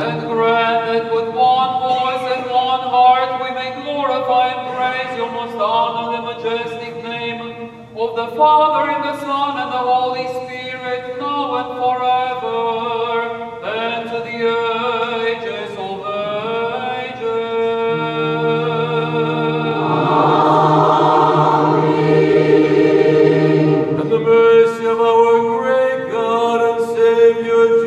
And grant that with one voice and one heart we may glorify and praise your most honored and majestic name of the Father and the Son and the Holy Spirit, now and forever, and to the ages of ages. Amen. And the mercy of our great God and Savior